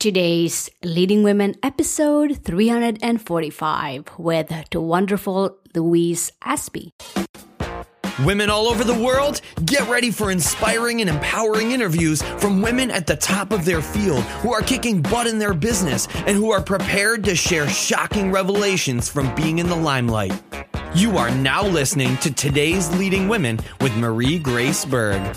Today's Leading Women episode 345 with the wonderful Louise Ashby. Women all over the world, get ready for inspiring and empowering interviews from women at the top of their field who are kicking butt in their business and who are prepared to share shocking revelations from being in the limelight. You are now listening to today's Leading Women with Marie Grace Berg.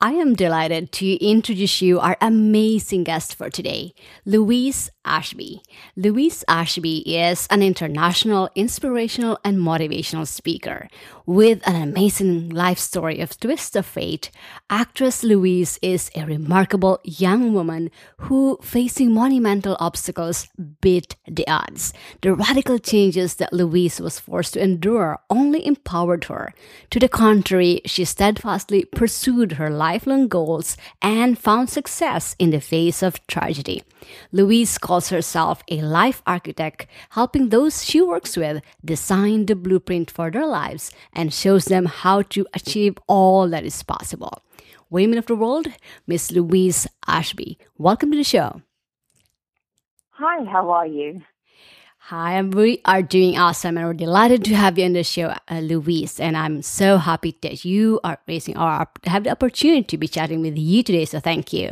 I am delighted to introduce you our amazing guest for today, Louise Ashby. Louise Ashby is an international inspirational and motivational speaker with an amazing life story of twist of fate. Actress Louise is a remarkable young woman who, facing monumental obstacles, beat the odds. The radical changes that Louise was forced to endure only empowered her. To the contrary, she steadfastly pursued her lifelong goals and found success in the face of tragedy. Louise calls herself a life architect, helping those she works with design the blueprint for their lives and shows them how to achieve all that is possible. Women of the World, Miss Louise Ashby. Welcome to the show. Hi, how are you? Hi, and we are doing awesome, and we're delighted to have you on the show, uh, Louise. And I'm so happy that you are raising or have the opportunity to be chatting with you today. So thank you.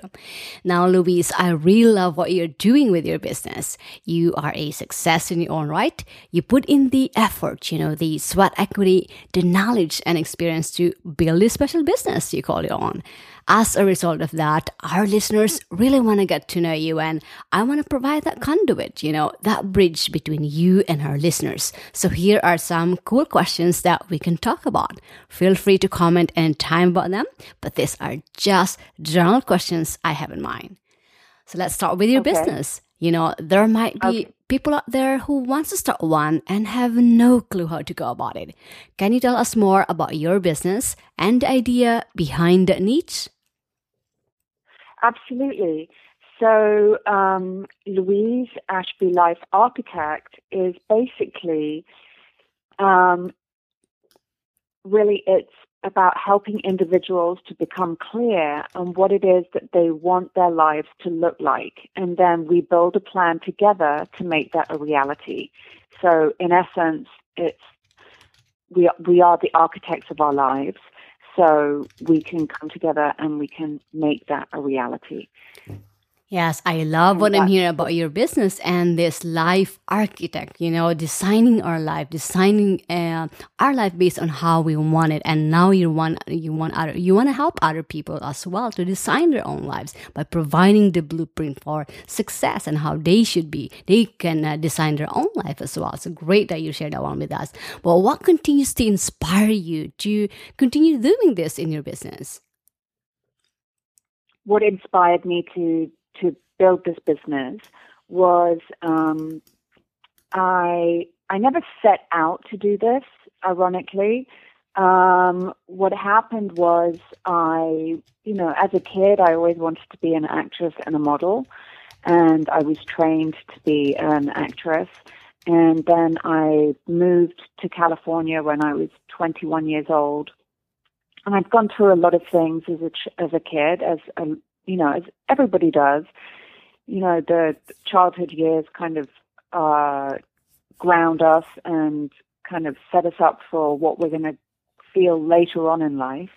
Now, Louise, I really love what you're doing with your business. You are a success in your own right. You put in the effort, you know, the sweat equity, the knowledge and experience to build a special business you call your own as a result of that, our listeners really want to get to know you and I want to provide that conduit, you know, that bridge between you and our listeners. So here are some cool questions that we can talk about. Feel free to comment anytime about them, but these are just general questions I have in mind. So let's start with your okay. business. You know, there might be okay. people out there who wants to start one and have no clue how to go about it. Can you tell us more about your business and the idea behind that niche? Absolutely. So, um, Louise Ashby Life Architect is basically um, really it's about helping individuals to become clear on what it is that they want their lives to look like. And then we build a plan together to make that a reality. So, in essence, it's we, we are the architects of our lives so we can come together and we can make that a reality. Yes, I love what I'm hearing about your business and this life architect, you know, designing our life, designing uh, our life based on how we want it. And now you want, you want other, you want to help other people as well to design their own lives by providing the blueprint for success and how they should be. They can uh, design their own life as well. So great that you shared that one with us. But what continues to inspire you to continue doing this in your business? What inspired me to to build this business was um, I I never set out to do this. Ironically, um, what happened was I, you know, as a kid, I always wanted to be an actress and a model, and I was trained to be an actress. And then I moved to California when I was 21 years old, and I've gone through a lot of things as a as a kid, as a you know, as everybody does, you know, the childhood years kind of uh, ground us and kind of set us up for what we're going to feel later on in life.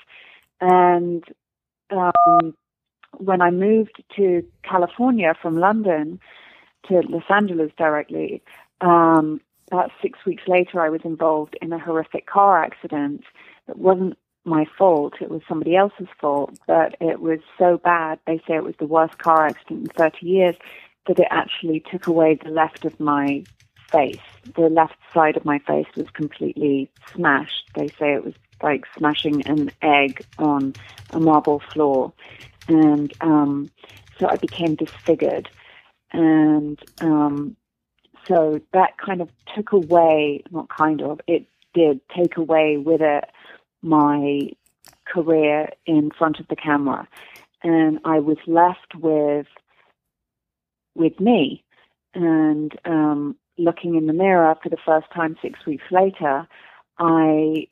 And um, when I moved to California from London to Los Angeles directly, um, about six weeks later, I was involved in a horrific car accident that wasn't my fault. It was somebody else's fault, but it was so bad. They say it was the worst car accident in 30 years that it actually took away the left of my face. The left side of my face was completely smashed. They say it was like smashing an egg on a marble floor. and um, so I became disfigured, and um, so that kind of took away, not kind of, it did take away with it my career in front of the camera, and I was left with with me, and um, looking in the mirror for the first time six weeks later, I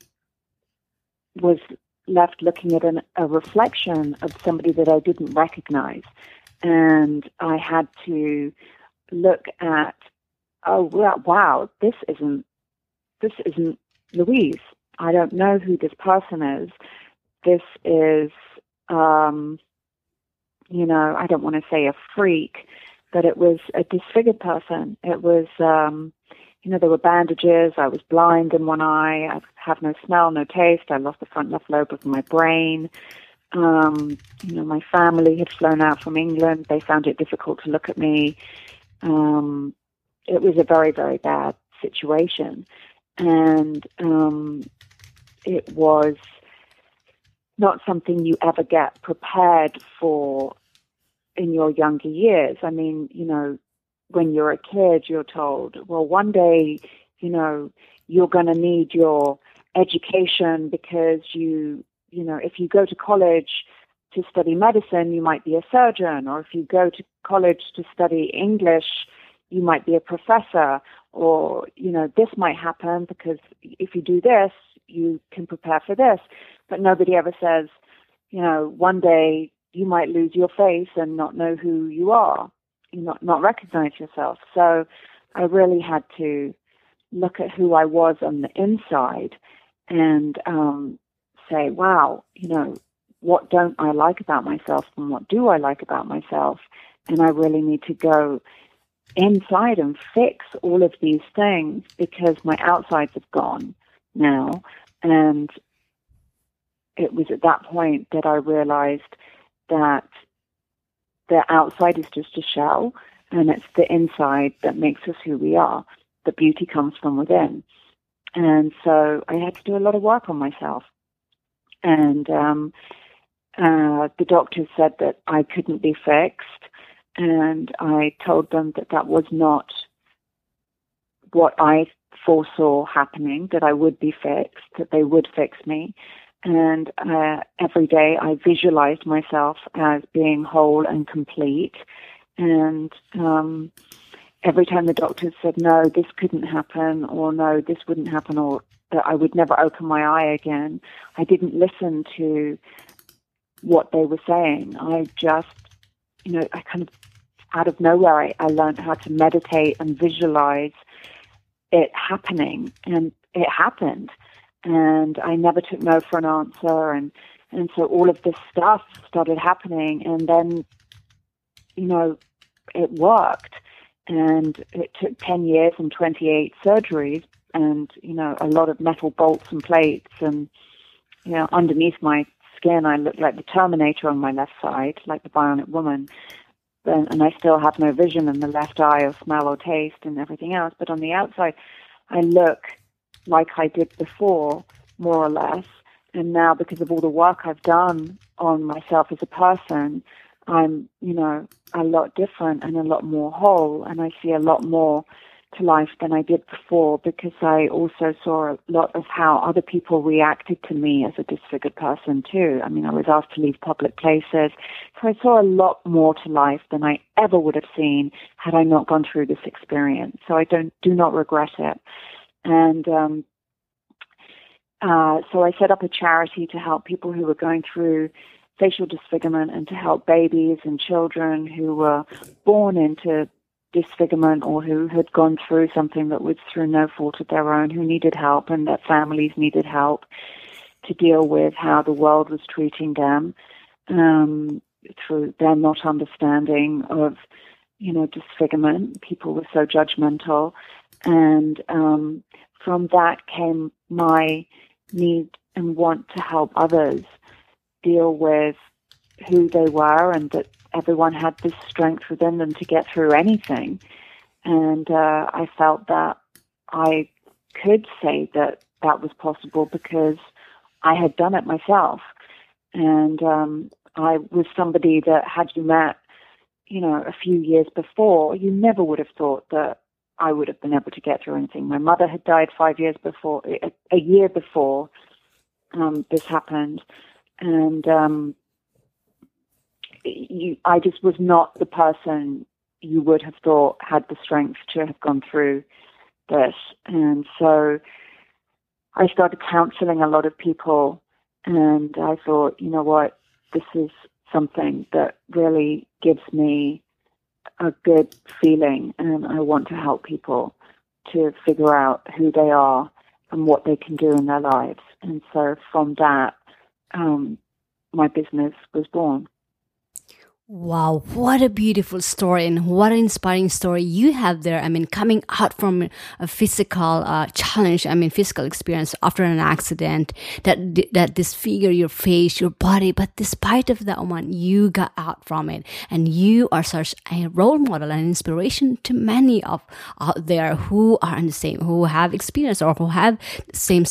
was left looking at an, a reflection of somebody that I didn't recognize. And I had to look at, oh, wow, this isn't, this isn't Louise. I don't know who this person is. This is, um, you know, I don't want to say a freak, but it was a disfigured person. It was, um, you know, there were bandages. I was blind in one eye. I have no smell, no taste. I lost the front left lobe of my brain. Um, you know, my family had flown out from England. They found it difficult to look at me. Um, it was a very, very bad situation. And um, it was not something you ever get prepared for in your younger years. I mean, you know, when you're a kid, you're told, well, one day, you know, you're going to need your education because you, you know, if you go to college to study medicine, you might be a surgeon, or if you go to college to study English, you might be a professor, or, you know, this might happen because if you do this, you can prepare for this. But nobody ever says, you know, one day you might lose your face and not know who you are you not not recognize yourself. So I really had to look at who I was on the inside and um, say, wow, you know, what don't I like about myself and what do I like about myself? And I really need to go inside and fix all of these things because my outsides have gone now. And it was at that point that I realized that the outside is just a shell, and it's the inside that makes us who we are. The beauty comes from within. And so I had to do a lot of work on myself. And um, uh, the doctors said that I couldn't be fixed. And I told them that that was not what I foresaw happening, that I would be fixed, that they would fix me. And uh, every day I visualized myself as being whole and complete. And um, every time the doctors said, no, this couldn't happen, or no, this wouldn't happen, or that I would never open my eye again, I didn't listen to what they were saying. I just, you know, I kind of, out of nowhere, I, I learned how to meditate and visualize it happening. And it happened and I never took no for an answer, and and so all of this stuff started happening, and then, you know, it worked, and it took ten years and twenty eight surgeries, and you know, a lot of metal bolts and plates, and you know, underneath my skin, I looked like the Terminator on my left side, like the Bionic Woman. And, I still have no vision in the left eye of smell or taste and everything else. But on the outside, I look like I did before, more or less. And now, because of all the work I've done on myself as a person, I'm, you know, a lot different and a lot more whole, and I see a lot more to life than I did before because I also saw a lot of how other people reacted to me as a disfigured person too. I mean, I was asked to leave public places. So I saw a lot more to life than I ever would have seen had I not gone through this experience. So I don't, do not regret it. And um, uh, so I set up a charity to help people who were going through facial disfigurement and to help babies and children who were born into disfigurement or who had gone through something that was through no fault of their own, who needed help and their families needed help to deal with how the world was treating them um, through their not understanding of, you know, disfigurement. People were so judgmental. And um, from that came my need and want to help others deal with who they were and that everyone had this strength within them to get through anything. And uh, I felt that I could say that that was possible because I had done it myself. And um, I was somebody that had you met, you know, a few years before, you never would have thought that I would have been able to get through anything. My mother had died five years before, a, a year before um, this happened, and um, you, I just was not the person you would have thought had the strength to have gone through this. And so I started counseling a lot of people, and I thought, you know what, this is something that really gives me a good feeling, and I want to help people to figure out who they are and what they can do in their lives. And so from that, um, my business was born. Wow, what a beautiful story and what an inspiring story you have there. I mean, coming out from a physical uh, challenge, I mean, physical experience after an accident that that disfigure your face, your body, but despite of that one, you got out from it, and you are such a role model and inspiration to many of out there who are in the same, who have experience or who have the same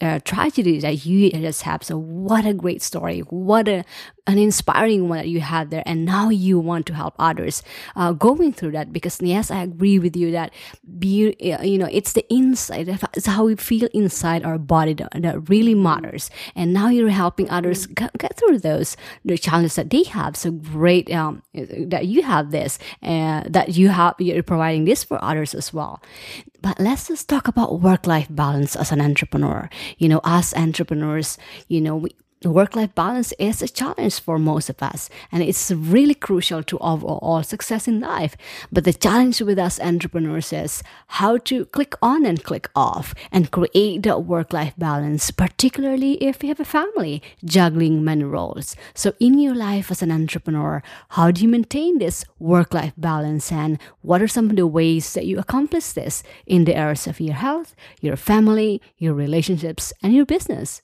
uh, tragedy that you just have. So, what a great story! What a an inspiring one that you had there. And now you want to help others uh, going through that. Because yes i agree with you that be uh, you know it's the inside. It's how we feel inside our body that, that really matters. And now you're helping others get, get, through those the challenges that they have. So great um, that you have this and uh, that you have you're providing this for others as well but let's just talk about work life balance as an entrepreneur. You know as entrepreneurs you know we, work life balance is a challenge for most of us, and it's really crucial to overall success in life. But the challenge with us entrepreneurs is how to click on and click off and create that work life balance, particularly if you have a family juggling many roles. So, in your life as an entrepreneur, how do you maintain this work life balance, and what are some of the ways that you accomplish this in the areas of your health, your family, your relationships, and your business?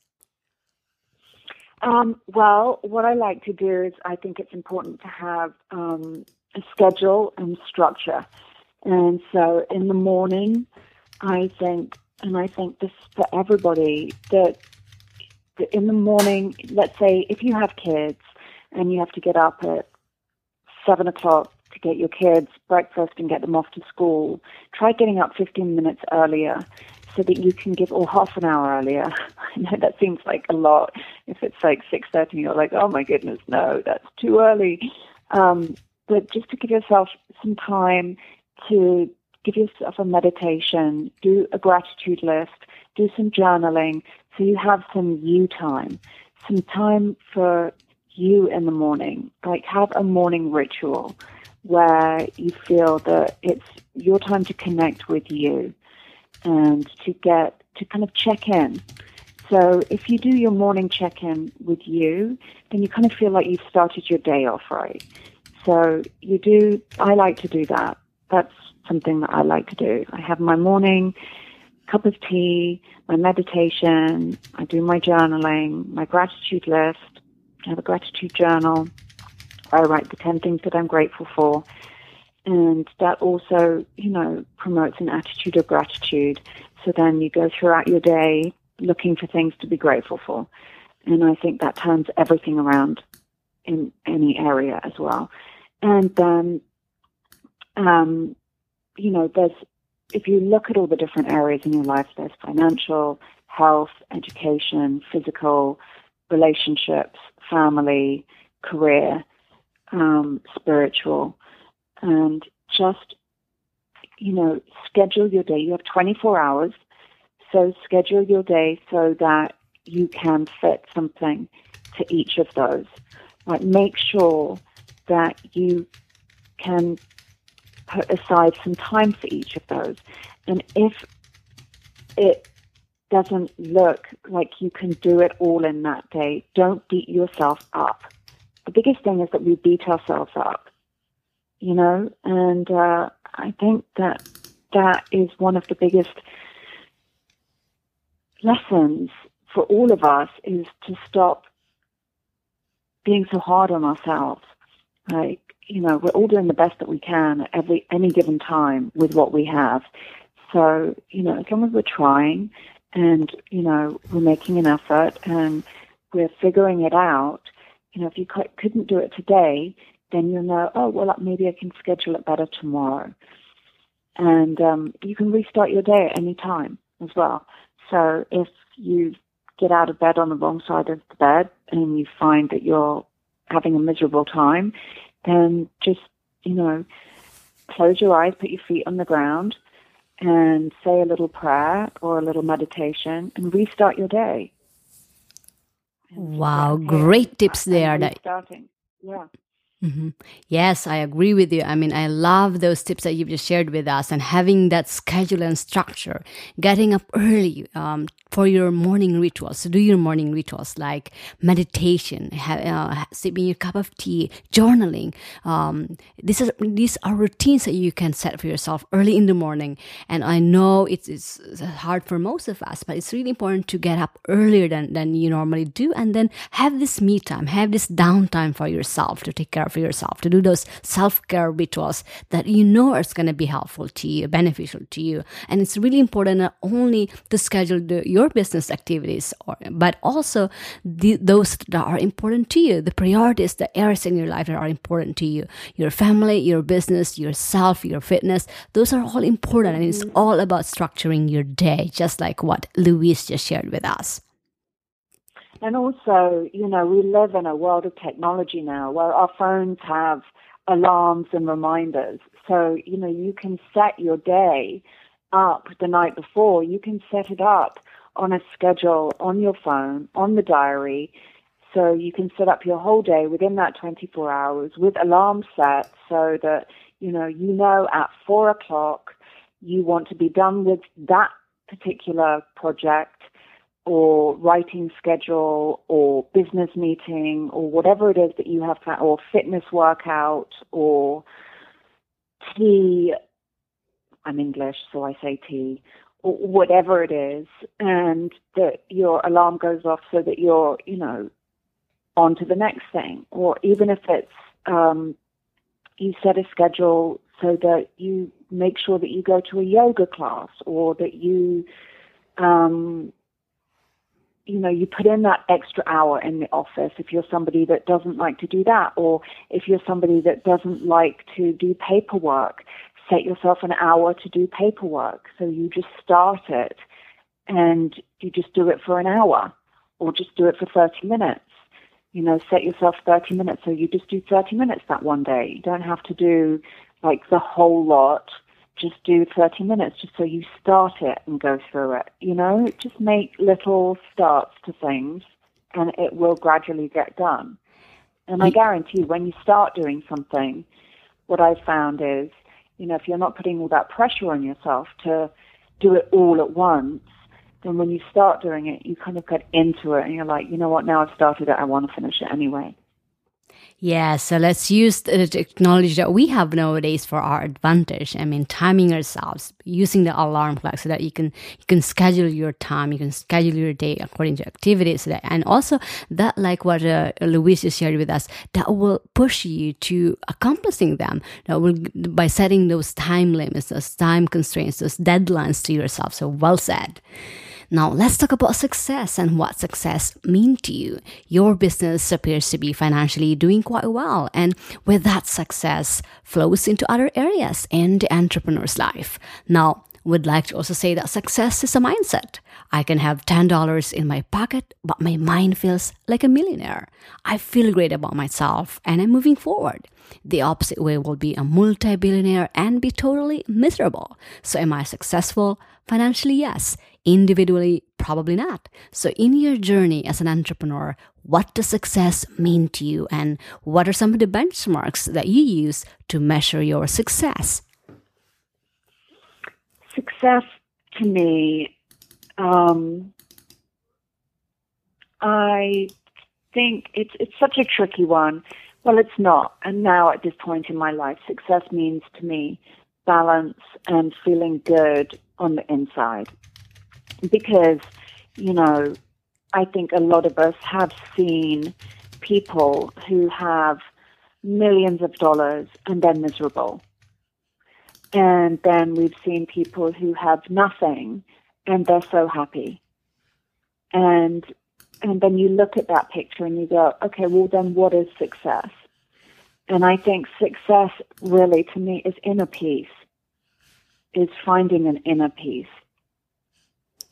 Um, well, what I like to do is I think it's important to have um, a schedule and structure. And so in the morning, I think, and I think this for everybody, that, that in the morning, let's say if you have kids and you have to get up at seven o'clock to get your kids breakfast and get them off to school, try getting up 15 minutes earlier so that you can give, or half an hour earlier. I know that seems like a lot. If it's like 6.30, you're like, oh my goodness, no, that's too early. Um, but just to give yourself some time to give yourself a meditation, do a gratitude list, do some journaling, so you have some you time, some time for you in the morning. Like have a morning ritual where you feel that it's your time to connect with you and to get to kind of check in. So if you do your morning check in with you, then you kind of feel like you've started your day off right. So you do, I like to do that. That's something that I like to do. I have my morning cup of tea, my meditation, I do my journaling, my gratitude list, I have a gratitude journal. I write the 10 things that I'm grateful for and that also, you know, promotes an attitude of gratitude. So then you go throughout your day looking for things to be grateful for. And I think that turns everything around in any area as well. And then, um, you know, there's, if you look at all the different areas in your life, there's financial, health, education, physical, relationships, family, career, um, spiritual and just, you know, schedule your day. You have 24 hours, so schedule your day so that you can fit something to each of those. Like make sure that you can put aside some time for each of those. And if it doesn't look like you can do it all in that day, don't beat yourself up. The biggest thing is that we beat ourselves up you know, and uh, I think that that is one of the biggest lessons for all of us is to stop being so hard on ourselves. Like, you know, we're all doing the best that we can at every any given time with what we have. So, you know, as long as we're trying and, you know, we're making an effort and we're figuring it out, you know, if you couldn't do it today, then you'll know, oh, well, maybe I can schedule it better tomorrow. And um, you can restart your day at any time as well. So if you get out of bed on the wrong side of the bed and you find that you're having a miserable time, then just, you know, close your eyes, put your feet on the ground, and say a little prayer or a little meditation and restart your day. Wow, great tips there. That starting, yeah. Mm-hmm. Yes, I agree with you. I mean, I love those tips that you've just shared with us and having that schedule and structure, getting up early, um, for your morning rituals. do your morning rituals like meditation, have, uh, sipping your cup of tea, journaling. Um, these are these are routines that you can set for yourself early in the morning. And I know it's, it's hard for most of us, but it's really important to get up earlier than, than you normally do, and then have this me time, have this downtime for yourself to take care of yourself, to do those self care rituals that you know are going to be helpful to you, beneficial to you. And it's really important not only to schedule the, your your business activities, or, but also the, those that are important to you, the priorities, the areas in your life that are important to you, your family, your business, yourself, your fitness. Those are all important, and it's mm-hmm. all about structuring your day, just like what Louise just shared with us. And also, you know, we live in a world of technology now where our phones have alarms and reminders. So, you know, you can set your day up the night before. You can set it up on a schedule on your phone, on the diary. So you can set up your whole day within that 24 hours with alarm set so that, you know, you know at four o'clock you want to be done with that particular project or writing schedule or business meeting or whatever it is that you have to, or fitness workout or tea. I'm English, so I say tea Or whatever it is, and that your alarm goes off so that you're, you know, on to the next thing. Or even if it's um, you set a schedule so that you make sure that you go to a yoga class or that you, um, you know, you put in that extra hour in the office if you're somebody that doesn't like to do that, or if you're somebody that doesn't like to do paperwork, set yourself an hour to do paperwork. So you just start it and you just do it for an hour or just do it for 30 minutes. You know, set yourself 30 minutes. So you just do 30 minutes that one day. You don't have to do like the whole lot. Just do 30 minutes just so you start it and go through it. You know, just make little starts to things and it will gradually get done. And I mm. guarantee when you start doing something, what I've found is you know, if you're not putting all that pressure on yourself to do it all at once, then when you start doing it, you kind of get into it and you're like, you know what, now I've started it, I want to finish it anyway. Yeah, so let's use the technology that we have nowadays for our advantage. I mean, timing ourselves, using the alarm clock so that you can you can schedule your time, you can schedule your day according to activities, and also that, like what uh, Louise just shared with us, that will push you to accomplishing them. That will by setting those time limits, those time constraints, those deadlines to yourself. So well said. Now, let's talk about success and what success means to you. Your business appears to be financially doing quite well, and with that success flows into other areas in the entrepreneur's life. Now, would like to also say that success is a mindset. I can have $10 in my pocket, but my mind feels like a millionaire. I feel great about myself and I'm moving forward. The opposite way will be a multi billionaire and be totally miserable. So, am I successful? Financially, yes. Individually, probably not. So, in your journey as an entrepreneur, what does success mean to you, and what are some of the benchmarks that you use to measure your success? Success to me, um, I think it's it's such a tricky one. Well, it's not. And now at this point in my life, success means to me balance and feeling good on the inside because, you know, I think a lot of us have seen people who have millions of dollars and they're miserable. And then we've seen people who have nothing and they're so happy. And and then you look at that picture and you go, okay, well then what is success? And I think success really to me is inner peace, is finding an inner peace,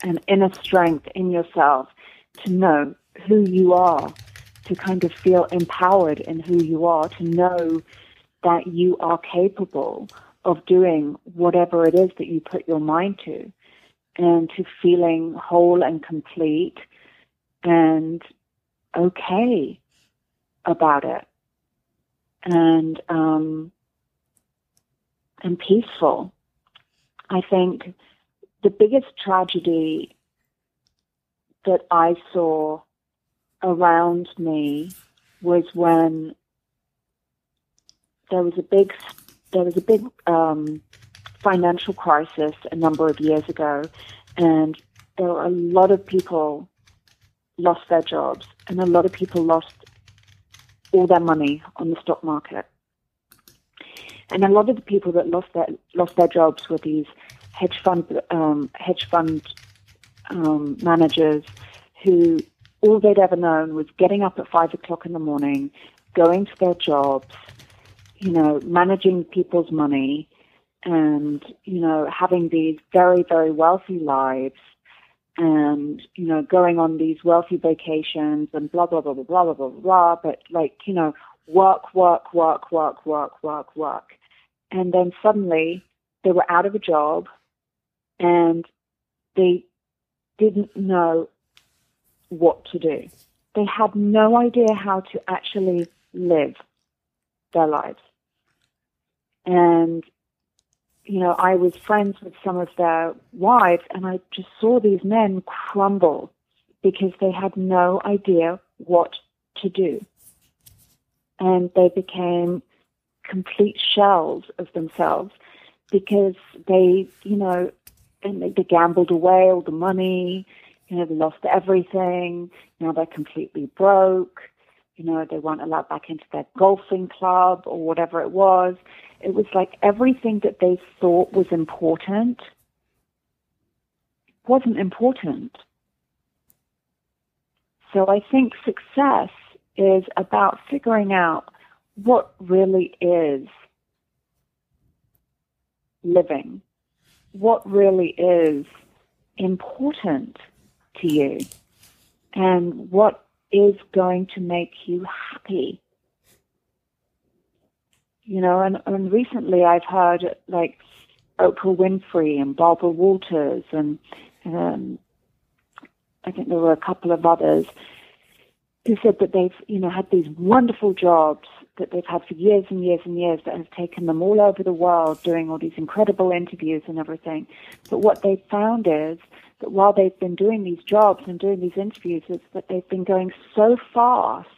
an inner strength in yourself to know who you are, to kind of feel empowered in who you are, to know that you are capable of doing whatever it is that you put your mind to, and to feeling whole and complete and okay about it and um, and peaceful. I think the biggest tragedy that I saw around me was when there was a big there was a big um, financial crisis a number of years ago, and there were a lot of people lost their jobs, and a lot of people lost all their money on the stock market. And a lot of the people that lost their lost their jobs were these hedge fund um, hedge fund um, managers who all they'd ever known was getting up at five o'clock in the morning, going to their jobs, you know, managing people's money, and you know having these very very wealthy lives and you know going on these wealthy vacations and blah blah blah blah blah blah blah blah but like you know work work work work work work work. And then suddenly they were out of a job and they didn't know what to do they had no idea how to actually live their lives and you know, I was friends with some of their wives, and I just saw these men crumble because they had no idea what to do. And they became complete shells of themselves because they, you know, they, they gambled away all the money, you know, they lost everything, now they're completely broke, you know, they weren't allowed back into their golfing club or whatever it was. It was like everything that they thought was important wasn't important. So I think success is about figuring out what really is living, what really is important to you, and what is going to make you happy. You know, and, and recently I've heard like Oprah Winfrey and Barbara Walters and um, I think there were a couple of others who said that they've, you know, had these wonderful jobs that they've had for years and years and years that have taken them all over the world doing all these incredible interviews and everything. But what they've found is that while they've been doing these jobs and doing these interviews, is that they've been going so fast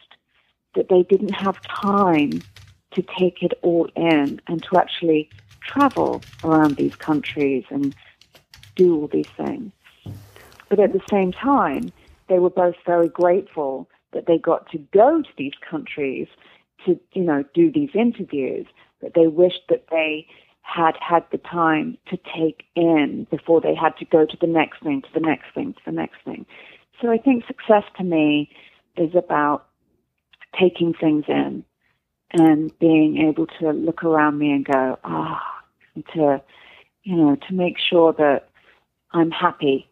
that they didn't have time to take it all in and to actually travel around these countries and do all these things. But at the same time, they were both very grateful that they got to go to these countries to, you know, do these interviews, but they wished that they had had the time to take in before they had to go to the next thing, to the next thing, to the next thing. So I think success to me is about taking things in and being able to look around me and go, ah, oh, to, you know, to make sure that I'm happy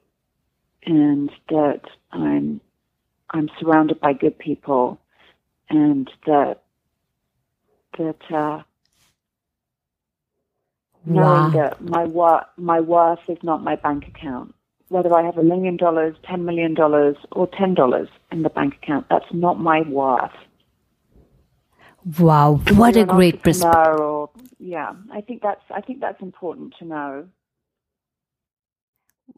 and that I'm, I'm surrounded by good people and that, that, uh, knowing that my worth, my worth is not my bank account. Whether I have a million dollars, ten million dollars, or ten dollars in the bank account, that's not my worth. Wow, what a great perspective. Yeah, I think that's I think that's important to know.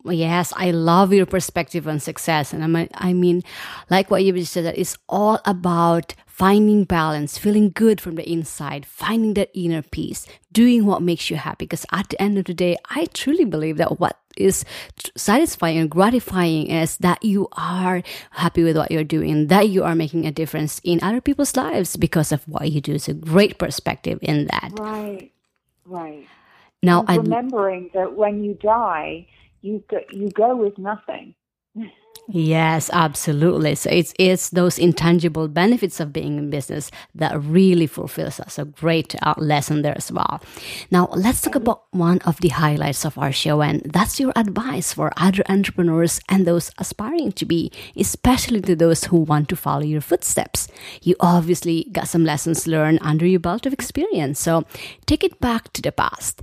Yes, I love your perspective on success. And I mean, I mean like what you just said, that it's all about finding balance, feeling good from the inside, finding that inner peace, doing what makes you happy. Because at the end of the day, I truly believe that what is satisfying and gratifying is that you are happy with what you're doing, that you are making a difference in other people's lives because of what you do. It's a great perspective in that. Right, right. Now, remembering that when you die, you go, you go with nothing. Yes, absolutely. So it's it's those intangible benefits of being in business that really fulfills us. A great uh, lesson there as well. Now let's talk about one of the highlights of our show, and that's your advice for other entrepreneurs and those aspiring to be, especially to those who want to follow your footsteps. You obviously got some lessons learned under your belt of experience, so take it back to the past.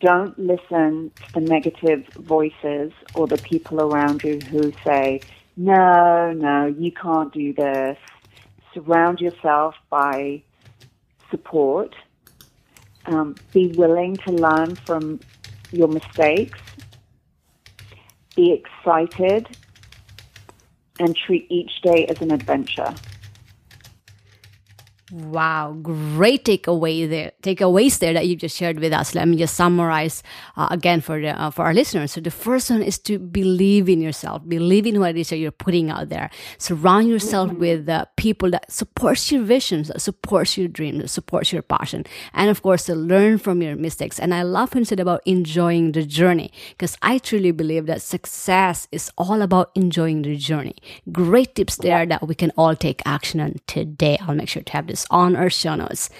don't listen to the negative voices or the people around you who say, no, no, you can't do this. Surround yourself by support. Um, be willing to learn from your mistakes. Be excited and treat each day as an adventure. Wow, great takeaway there, takeaways there that you just shared with us. Let me just summarize uh, again for the, uh, for our listeners. So the first one is to believe in yourself, believe in what it is that you're putting out there. Surround yourself mm-hmm. with uh, people that supports your visions, that supports your dreams, that supports your passion, and of course to learn from your mistakes. And I love when you said about enjoying the journey because I truly believe that success is all about enjoying the journey. Great tips there that we can all take action on today. I'll make sure to have this on our show notes.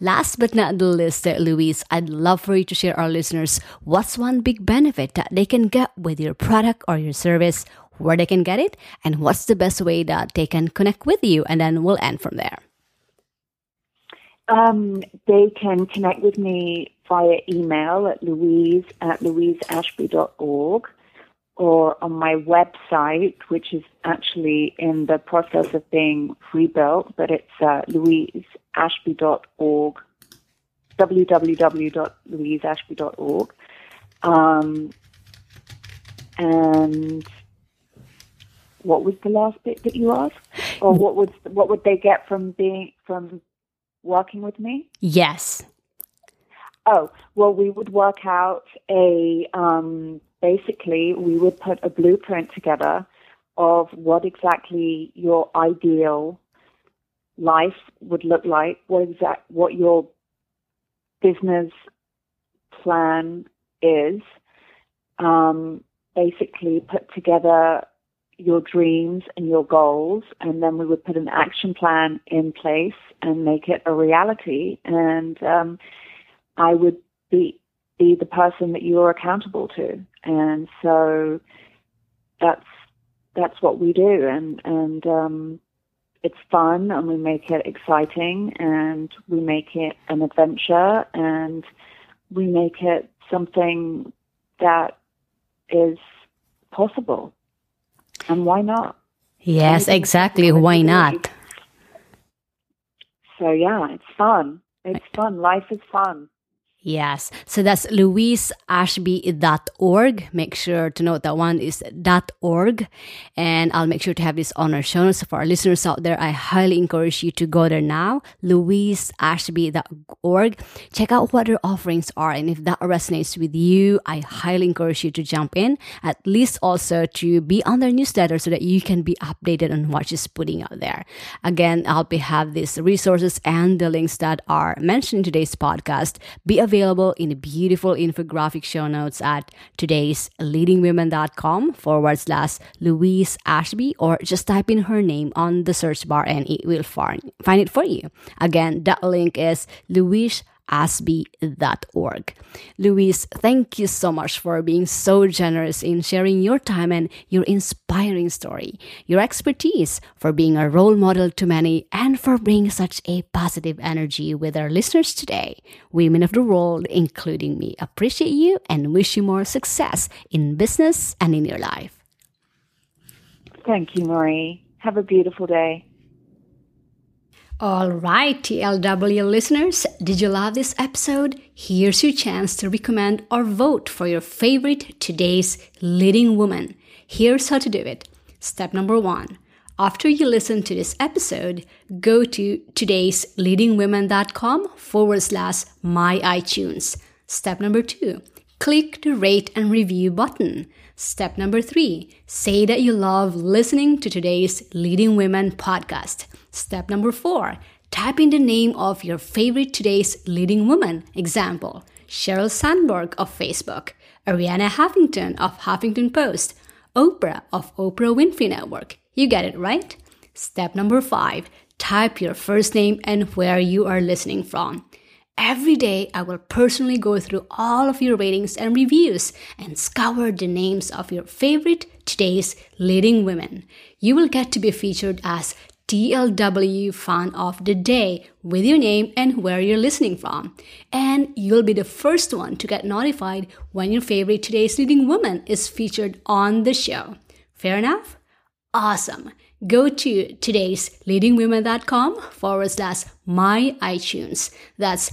Last but not the least, Louise, I'd love for you to share our listeners what's one big benefit that they can get with your product or your service, where they can get it, and what's the best way that they can connect with you. And then we'll end from there. Um, they can connect with me via email at louise at louiseashby.org or on my website, which is actually in the process of being rebuilt, but it's uh, louiseashby.org, www.louiseashby.org. Um, and what was the last bit that you asked? Or what was what would they get from being from working with me? Yes. Oh well, we would work out a um, basically we would put a blueprint together of what exactly your ideal life would look like, what exact what your business plan is. Um, basically, put together your dreams and your goals, and then we would put an action plan in place and make it a reality. And um, I would be be the person that you're accountable to. And so that's that's what we do and and um it's fun and we make it exciting and we make it an adventure and we make it something that is possible. And why not? Yes, exactly. Why not? So yeah, it's fun. It's fun. Life is fun. Yes. So that's louiseashby.org. Make sure to note that one is .org. And I'll make sure to have this on our show notes. For our listeners out there, I highly encourage you to go there now, louiseashby.org. Check out what their offerings are. And if that resonates with you, I highly encourage you to jump in, at least also to be on their newsletter so that you can be updated on what she's putting out there. Again, I'll be have these resources and the links that are mentioned in today's podcast be available available in the beautiful infographic show notes at today's leadingwomen.com forward slash Louise Ashby, or just type in her name on the search bar and it will find, it for you. Again, that link is Louise ashby.org. Louise, thank you so much for being so generous in sharing your time and your inspiring story, your expertise, for being a role model to many, and for bringing such a positive energy with our listeners today. Women of the world, including me, appreciate you and wish you more success in business and in your life. Thank you, Marie. Have a beautiful day. All right, TLW listeners, did you love this episode? Here's your chance to recommend or vote for your favorite today's leading woman. Here's how to do it. Step number one. After you listen to this episode, go to today's leadingwomen.com forward slash my iTunes. Step number two. Click the rate and review button. Step number three, say that you love listening to today's Leading Women podcast. Step number four, type in the name of your favorite today's leading woman. Example, Sheryl Sandberg of Facebook, Arianna Huffington of Huffington Post, Oprah of Oprah Winfrey Network. You get it, right? Step number five, type your first name and where you are listening from. Every day, I will personally go through all of your ratings and reviews and scour the names of your favorite today's leading women. You will get to be featured as TLW fan of the day with your name and where you're listening from. And you'll be the first one to get notified when your favorite today's leading woman is featured on the show. Fair enough? Awesome. Go to today's leadingwomen.com forward slash my iTunes. That's